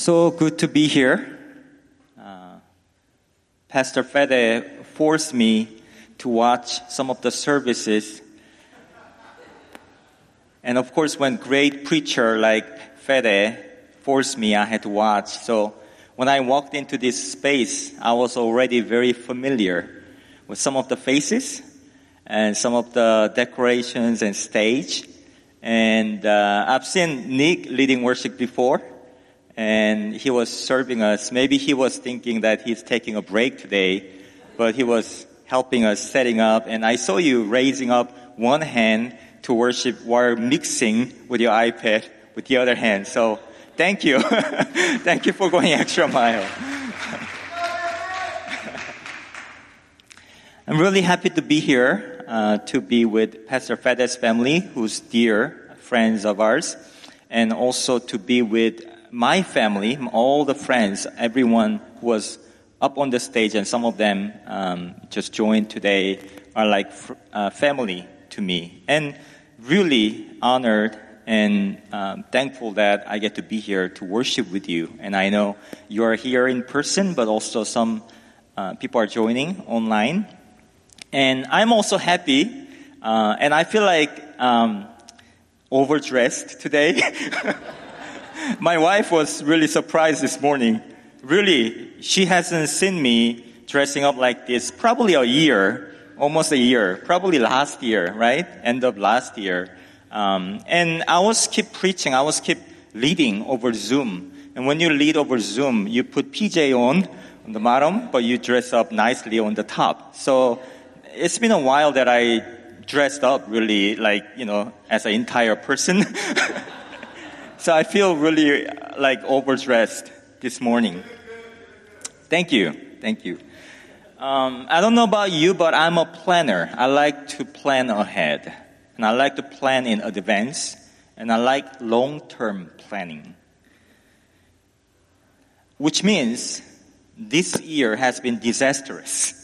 So good to be here. Uh, Pastor Fede forced me to watch some of the services. And of course, when great preacher like Fede forced me, I had to watch. So when I walked into this space, I was already very familiar with some of the faces and some of the decorations and stage. And uh, I've seen Nick leading worship before and he was serving us. Maybe he was thinking that he's taking a break today, but he was helping us setting up. And I saw you raising up one hand to worship while mixing with your iPad with the other hand. So thank you. thank you for going extra mile. I'm really happy to be here, uh, to be with Pastor Fede's family, who's dear friends of ours, and also to be with my family, all the friends, everyone who was up on the stage, and some of them um, just joined today, are like uh, family to me. And really honored and um, thankful that I get to be here to worship with you. And I know you are here in person, but also some uh, people are joining online. And I'm also happy, uh, and I feel like um, overdressed today. My wife was really surprised this morning. Really, she hasn't seen me dressing up like this probably a year, almost a year, probably last year, right? End of last year. Um, and I was keep preaching. I was keep leading over Zoom. And when you lead over Zoom, you put PJ on on the bottom, but you dress up nicely on the top. So it's been a while that I dressed up really like, you know, as an entire person. So I feel really like overdressed this morning. Thank you. Thank you. Um, I don't know about you, but I'm a planner. I like to plan ahead. And I like to plan in advance. And I like long term planning. Which means this year has been disastrous.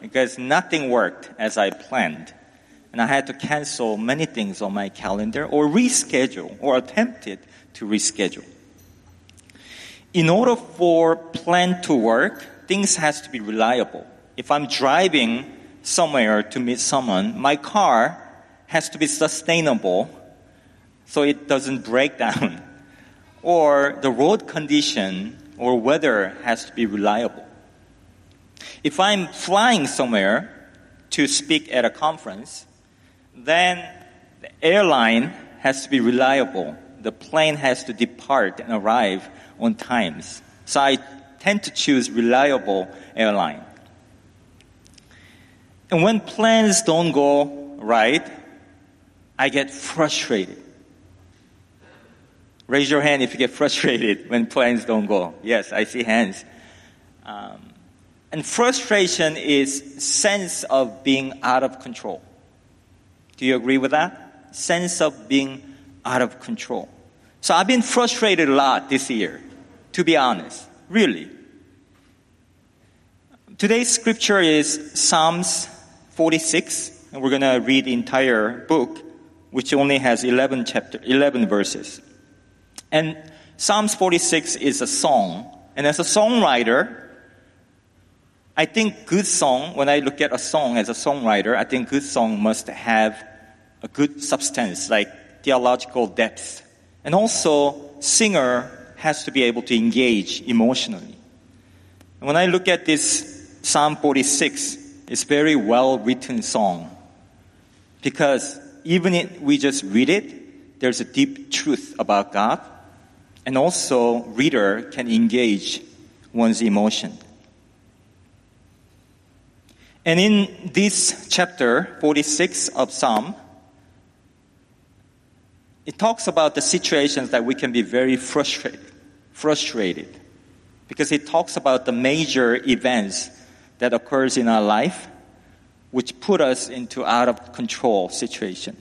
Because nothing worked as I planned and I had to cancel many things on my calendar or reschedule or attempted to reschedule. In order for plan to work, things has to be reliable. If I'm driving somewhere to meet someone, my car has to be sustainable so it doesn't break down. Or the road condition or weather has to be reliable. If I'm flying somewhere to speak at a conference, then the airline has to be reliable. The plane has to depart and arrive on times. So I tend to choose reliable airline. And when plans don't go right, I get frustrated. Raise your hand if you get frustrated when plans don't go. Yes, I see hands. Um, and frustration is sense of being out of control. Do you agree with that? Sense of being out of control. So I've been frustrated a lot this year, to be honest. Really. Today's scripture is Psalms 46, and we're going to read the entire book, which only has 11 chapter, 11 verses. And Psalms 46 is a song, and as a songwriter, I think good song, when I look at a song as a songwriter, I think good song must have a good substance, like theological depth. And also, singer has to be able to engage emotionally. And when I look at this Psalm 46, it's very well written song. Because even if we just read it, there's a deep truth about God. And also, reader can engage one's emotion. And in this chapter 46 of Psalm, it talks about the situations that we can be very frustrated, frustrated. Because it talks about the major events that occurs in our life which put us into out of control situation.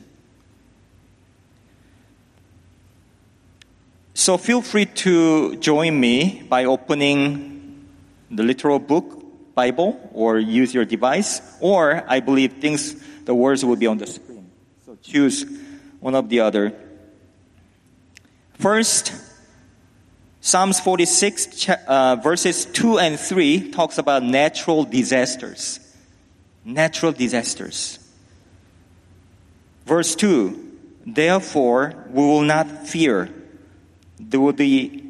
So feel free to join me by opening the literal book Bible or use your device, or I believe things, the words will be on the screen. So choose one of the other. First, Psalms 46, uh, verses 2 and 3 talks about natural disasters. Natural disasters. Verse 2 Therefore, we will not fear, though the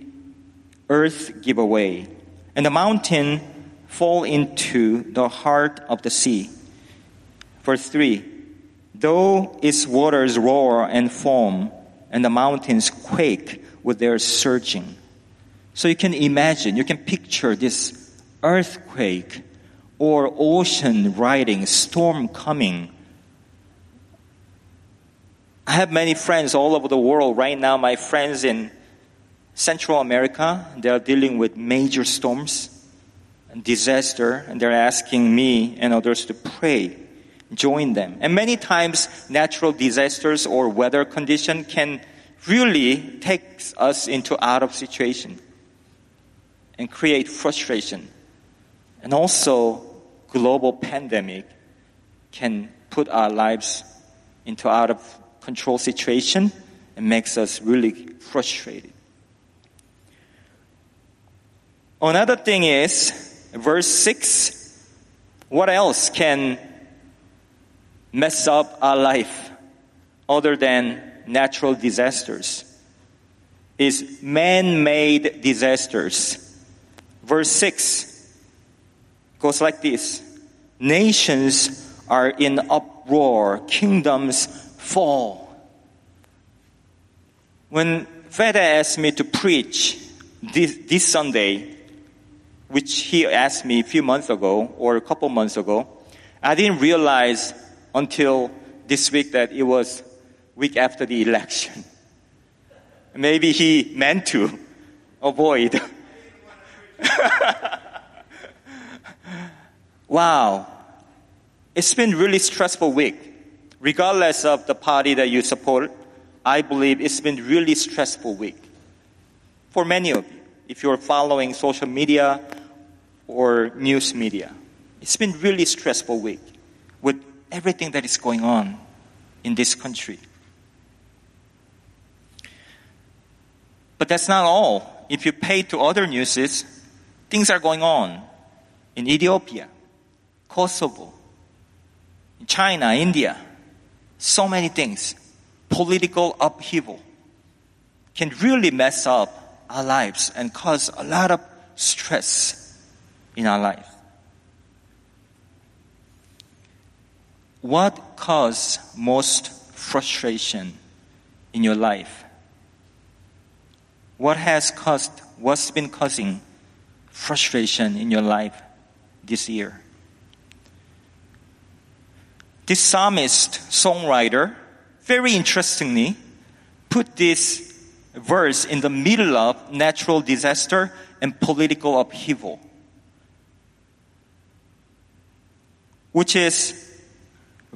earth give away, and the mountain fall into the heart of the sea. Verse 3 Though its waters roar and foam, and the mountains quake with their surging. So you can imagine, you can picture this earthquake or ocean riding, storm coming. I have many friends all over the world. Right now, my friends in Central America, they are dealing with major storms and disaster, and they're asking me and others to pray, join them. And many times, natural disasters or weather condition can really take us into out of situation and create frustration. And also, global pandemic can put our lives into out of control situation and makes us really frustrated. Another thing is, verse 6, what else can mess up our life other than natural disasters? Is man made disasters. Verse 6 goes like this Nations are in uproar, kingdoms fall. When Fede asked me to preach this, this Sunday, which he asked me a few months ago or a couple months ago, I didn't realize until this week that it was week after the election. Maybe he meant to avoid wow. It's been really stressful week. Regardless of the party that you support, I believe it's been really stressful week. For many of you, if you're following social media or news media, it's been really stressful week everything that is going on in this country. But that's not all. If you pay to other newses, Things are going on in Ethiopia, Kosovo, China, India. So many things. Political upheaval can really mess up our lives and cause a lot of stress in our life. What caused most frustration in your life? What has caused, what's been causing frustration in your life this year. This psalmist, songwriter, very interestingly, put this verse in the middle of natural disaster and political upheaval, which is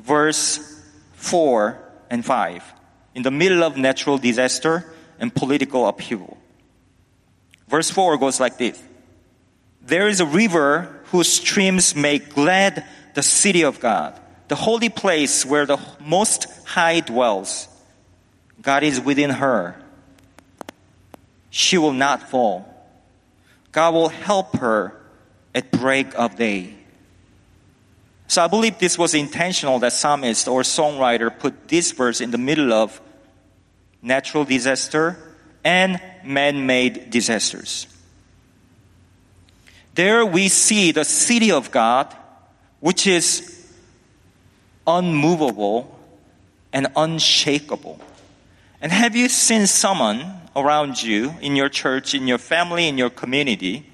verse 4 and 5. In the middle of natural disaster and political upheaval. Verse 4 goes like this there is a river whose streams make glad the city of God, the holy place where the Most High dwells. God is within her. She will not fall. God will help her at break of day. So I believe this was intentional that psalmist or songwriter put this verse in the middle of natural disaster and man-made disasters. There we see the city of God, which is unmovable and unshakable. And have you seen someone around you, in your church, in your family, in your community,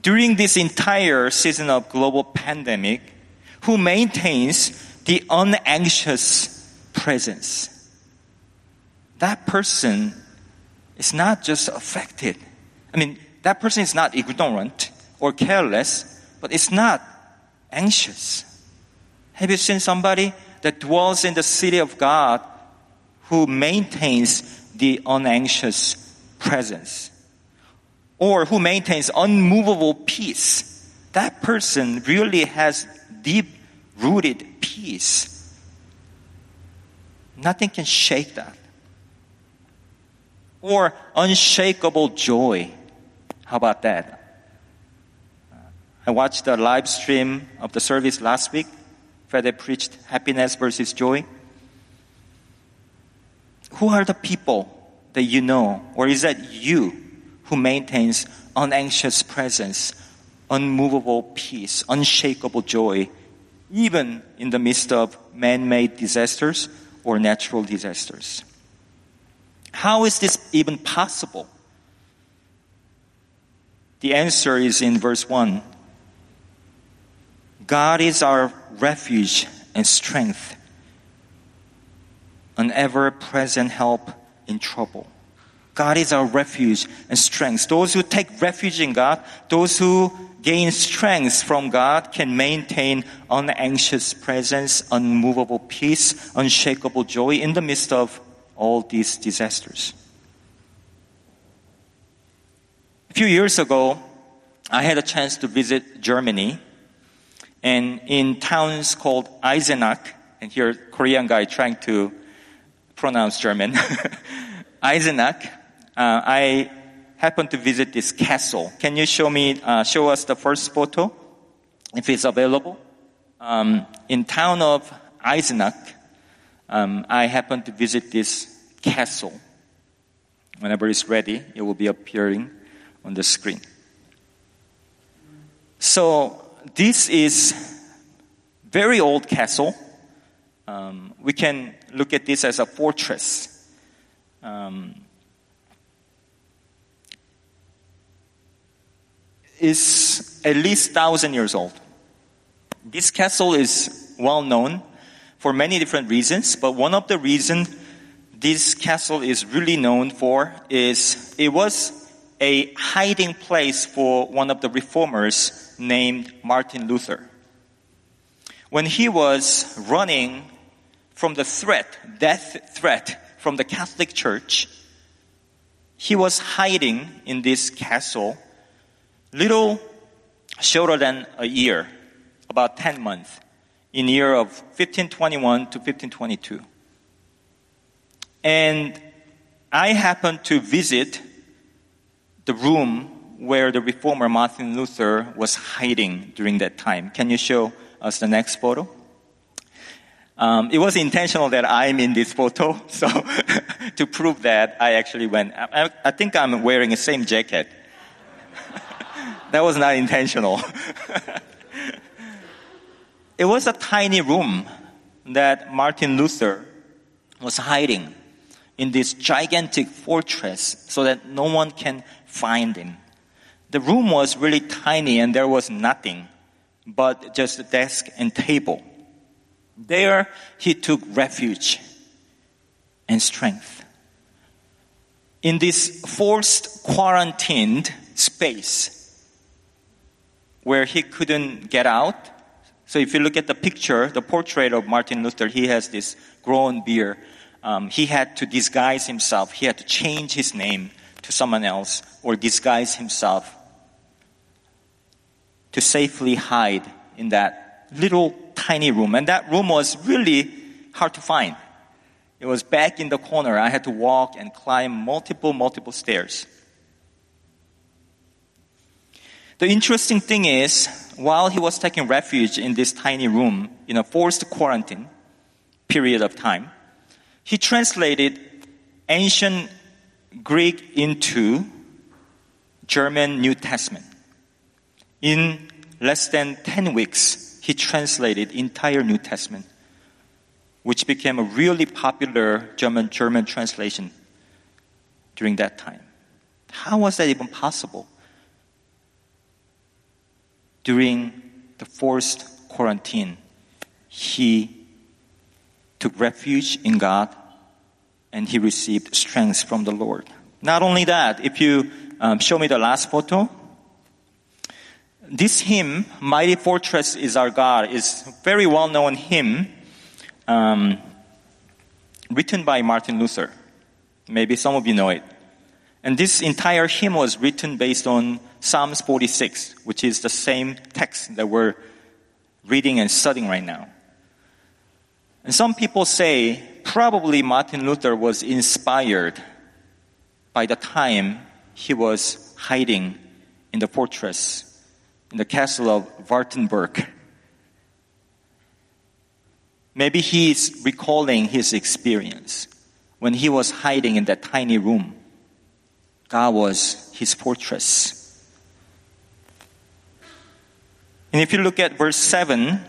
during this entire season of global pandemic, who maintains the unanxious presence? That person is not just affected. I mean, that person is not ignorant or careless, but it's not anxious. Have you seen somebody that dwells in the city of God who maintains the unanxious presence? Or who maintains unmovable peace? That person really has deep rooted peace. Nothing can shake that. Or unshakable joy. How about that? I watched the live stream of the service last week. where they preached happiness versus joy. Who are the people that you know, or is that you who maintains unanxious presence, unmovable peace, unshakable joy, even in the midst of man-made disasters or natural disasters? How is this even possible? The answer is in verse 1. God is our refuge and strength, an ever present help in trouble. God is our refuge and strength. Those who take refuge in God, those who gain strength from God can maintain unanxious presence, unmovable peace, unshakable joy in the midst of all these disasters. A few years ago, I had a chance to visit Germany and in towns called Eisenach, and here Korean guy trying to pronounce German, Eisenach, uh, I happened to visit this castle. Can you show me, uh, show us the first photo, if it's available? Um, in town of Eisenach, um, I happened to visit this castle. Whenever it's ready, it will be appearing on the screen. So this is very old castle. Um, we can look at this as a fortress. Um, is at least thousand years old. This castle is well known for many different reasons, but one of the reasons this castle is really known for is it was a hiding place for one of the reformers named Martin Luther. When he was running from the threat, death threat from the Catholic Church, he was hiding in this castle, little shorter than a year, about 10 months, in the year of 1521 to 1522. And I happened to visit the room where the reformer Martin Luther was hiding during that time. Can you show us the next photo? Um, it was intentional that I'm in this photo, so to prove that, I actually went. I, I think I'm wearing the same jacket. that was not intentional. it was a tiny room that Martin Luther was hiding in this gigantic fortress so that no one can find him. The room was really tiny and there was nothing but just a desk and table. There he took refuge and strength. In this forced quarantined space where he couldn't get out. So if you look at the picture, the portrait of Martin Luther, he has this grown beard um, he had to disguise himself. He had to change his name to someone else or disguise himself to safely hide in that little tiny room. And that room was really hard to find. It was back in the corner. I had to walk and climb multiple, multiple stairs. The interesting thing is, while he was taking refuge in this tiny room in a forced quarantine period of time, he translated ancient Greek into German New Testament. In less than 10 weeks, he translated entire New Testament, which became a really popular German, German translation during that time. How was that even possible? During the forced quarantine, he took refuge in God and he received strength from the Lord. Not only that, if you um, show me the last photo, this hymn, Mighty Fortress is Our God, is a very well known hymn um, written by Martin Luther. Maybe some of you know it. And this entire hymn was written based on Psalms 46, which is the same text that we're reading and studying right now. And some people say probably Martin Luther was inspired by the time he was hiding in the fortress, in the castle of Wartenberg. Maybe he's recalling his experience when he was hiding in that tiny room. God was his fortress. And if you look at verse 7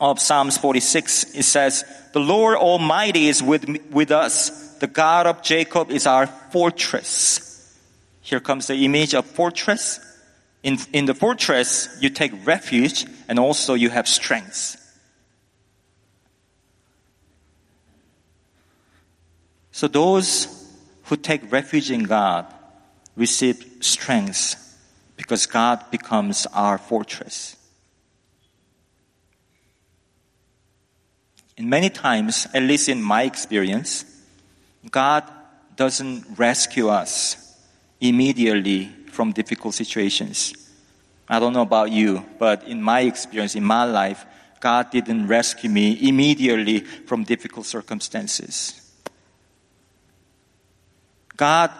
of Psalms 46, it says, The Lord Almighty is with, with us. The God of Jacob is our fortress. Here comes the image of fortress. In, in the fortress, you take refuge and also you have strength. So those who take refuge in God receive strength because God becomes our fortress. And many times, at least in my experience, God doesn't rescue us immediately from difficult situations. I don't know about you, but in my experience, in my life, God didn't rescue me immediately from difficult circumstances. God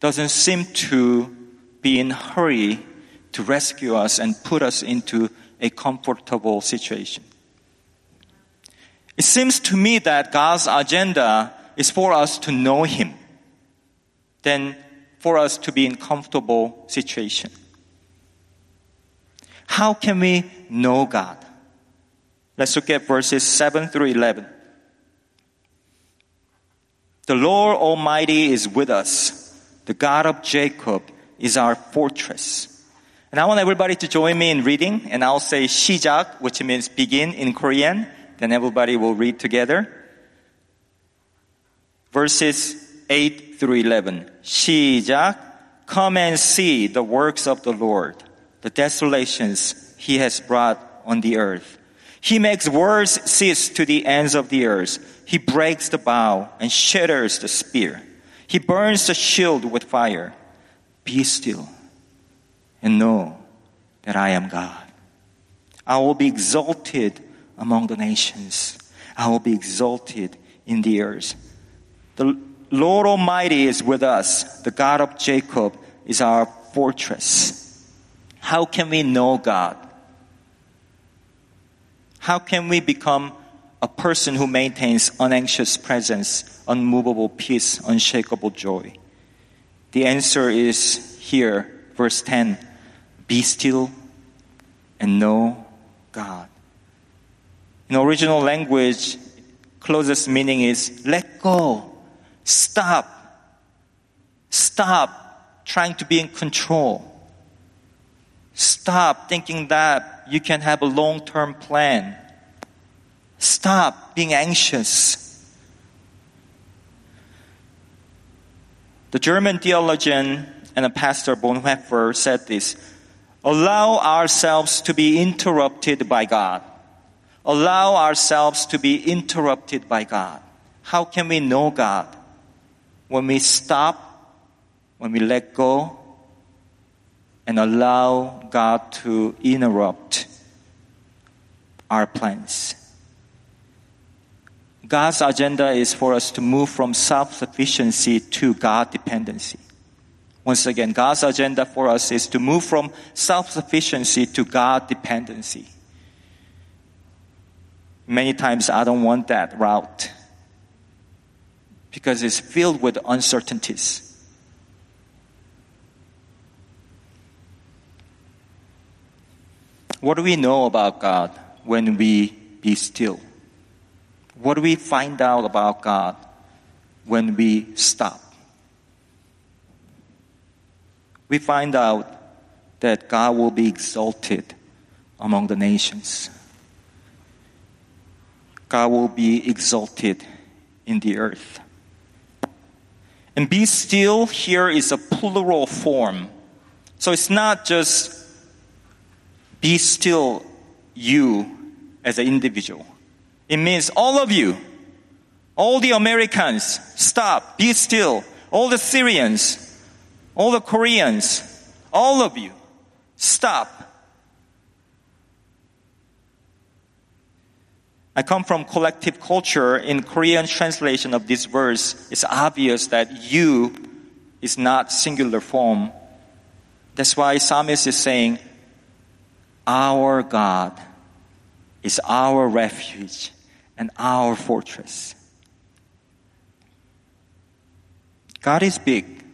doesn't seem to be in hurry to rescue us and put us into a comfortable situation. It seems to me that God's agenda is for us to know Him then for us to be in comfortable situation. How can we know God? Let's look at verses 7 through 11. The Lord Almighty is with us. The God of Jacob is our fortress. And I want everybody to join me in reading, and I'll say 시작, which means begin in Korean. Then everybody will read together. Verses 8 through 11. 시작. Come and see the works of the Lord, the desolations he has brought on the earth. He makes wars cease to the ends of the earth. He breaks the bow and shatters the spear. He burns the shield with fire. Be still and know that I am God. I will be exalted among the nations. I will be exalted in the earth. The Lord Almighty is with us. The God of Jacob is our fortress. How can we know God? How can we become a person who maintains unanxious presence, unmovable peace, unshakable joy? The answer is here, verse 10 Be still and know God. In original language, closest meaning is let go, stop, stop trying to be in control. Stop thinking that you can have a long term plan. Stop being anxious. The German theologian and pastor, Bonhoeffer, said this Allow ourselves to be interrupted by God. Allow ourselves to be interrupted by God. How can we know God? When we stop, when we let go, and allow God to interrupt our plans. God's agenda is for us to move from self sufficiency to God dependency. Once again, God's agenda for us is to move from self sufficiency to God dependency. Many times I don't want that route because it's filled with uncertainties. What do we know about God when we be still? What do we find out about God when we stop? We find out that God will be exalted among the nations. God will be exalted in the earth. And be still here is a plural form. So it's not just be still you as an individual. It means all of you, all the Americans, stop, be still. All the Syrians, all the Koreans, all of you, stop. I come from collective culture. In Korean translation of this verse, it's obvious that you is not singular form, That's why psalmist is saying, Our God is our refuge and our fortress. God is big.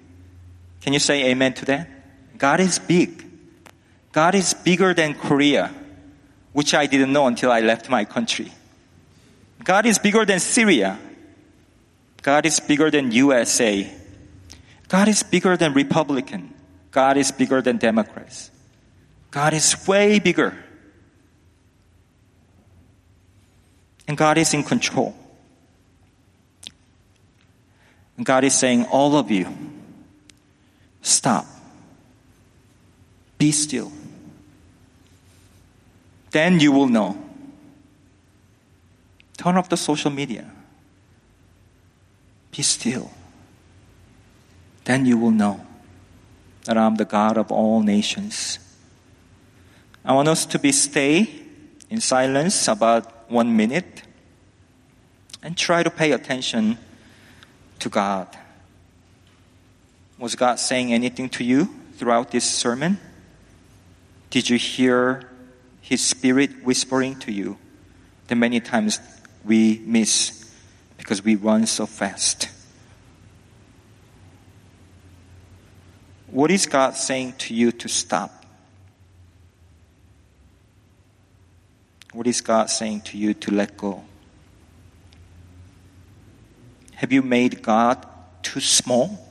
Can you say amen to that? God is big. God is bigger than Korea, which I didn't know until I left my country. God is bigger than Syria. God is bigger than USA. God is bigger than Republican. God is bigger than Democrats. God is way bigger. And God is in control. And God is saying, all of you, stop. Be still. Then you will know. Turn off the social media. Be still. Then you will know that I'm the God of all nations. I want us to be stay in silence about one minute and try to pay attention to God. Was God saying anything to you throughout this sermon? Did you hear His Spirit whispering to you that many times we miss because we run so fast? What is God saying to you to stop? What is God saying to you to let go? Have you made God too small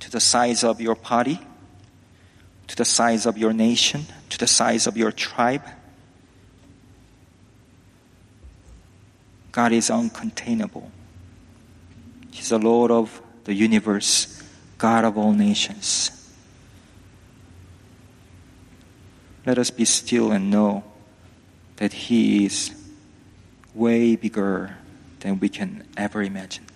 to the size of your party, to the size of your nation, to the size of your tribe? God is uncontainable. He's the Lord of the universe, God of all nations. Let us be still and know that He is way bigger than we can ever imagine.